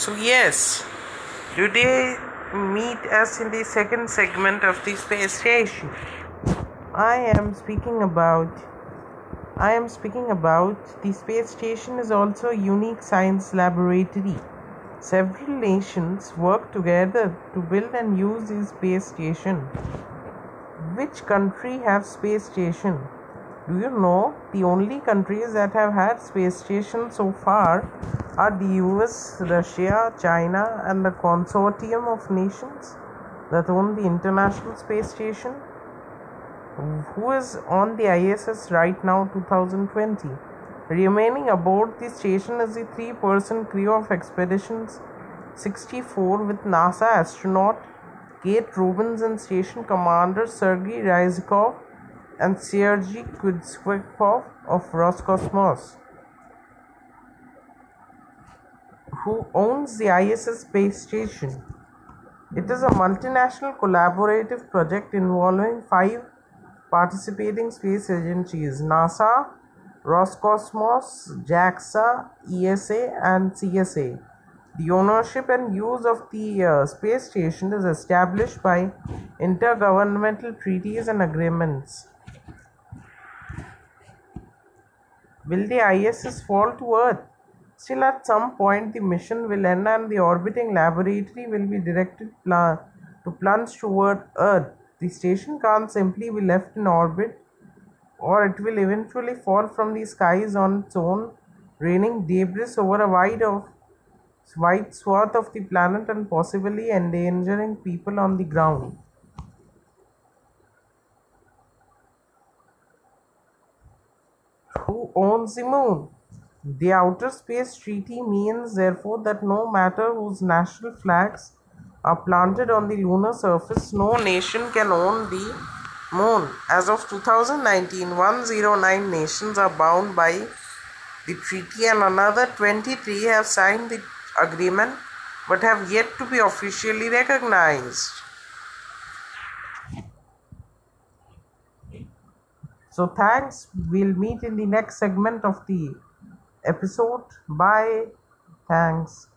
So, yes, today meet us in the second segment of the space station. I am speaking about I am speaking about the space station is also a unique science laboratory. Several nations work together to build and use the space station. Which country have space station? Do you know the only countries that have had space station so far are the US, Russia, China, and the consortium of nations that own the International Space Station? Who is on the ISS right now, 2020? Remaining aboard the station is the three person crew of Expeditions 64 with NASA astronaut Kate Rubins and station commander Sergei Ryzhikov and Sergei Kuzvikov of Roscosmos. Who owns the ISS space station. It is a multinational collaborative project involving five participating space agencies NASA, Roscosmos, JAXA, ESA, and CSA. The ownership and use of the uh, space station is established by intergovernmental treaties and agreements. Will the ISS fall to Earth? Still, at some point, the mission will end and the orbiting laboratory will be directed to plunge toward Earth. The station can't simply be left in orbit, or it will eventually fall from the skies on its own, raining debris over a wide, of, wide swath of the planet and possibly endangering people on the ground. Who owns the moon? The Outer Space Treaty means, therefore, that no matter whose national flags are planted on the lunar surface, no nation can own the moon. As of 2019, 109 nations are bound by the treaty, and another 23 have signed the agreement but have yet to be officially recognized. So, thanks. We'll meet in the next segment of the episode. Bye. Thanks.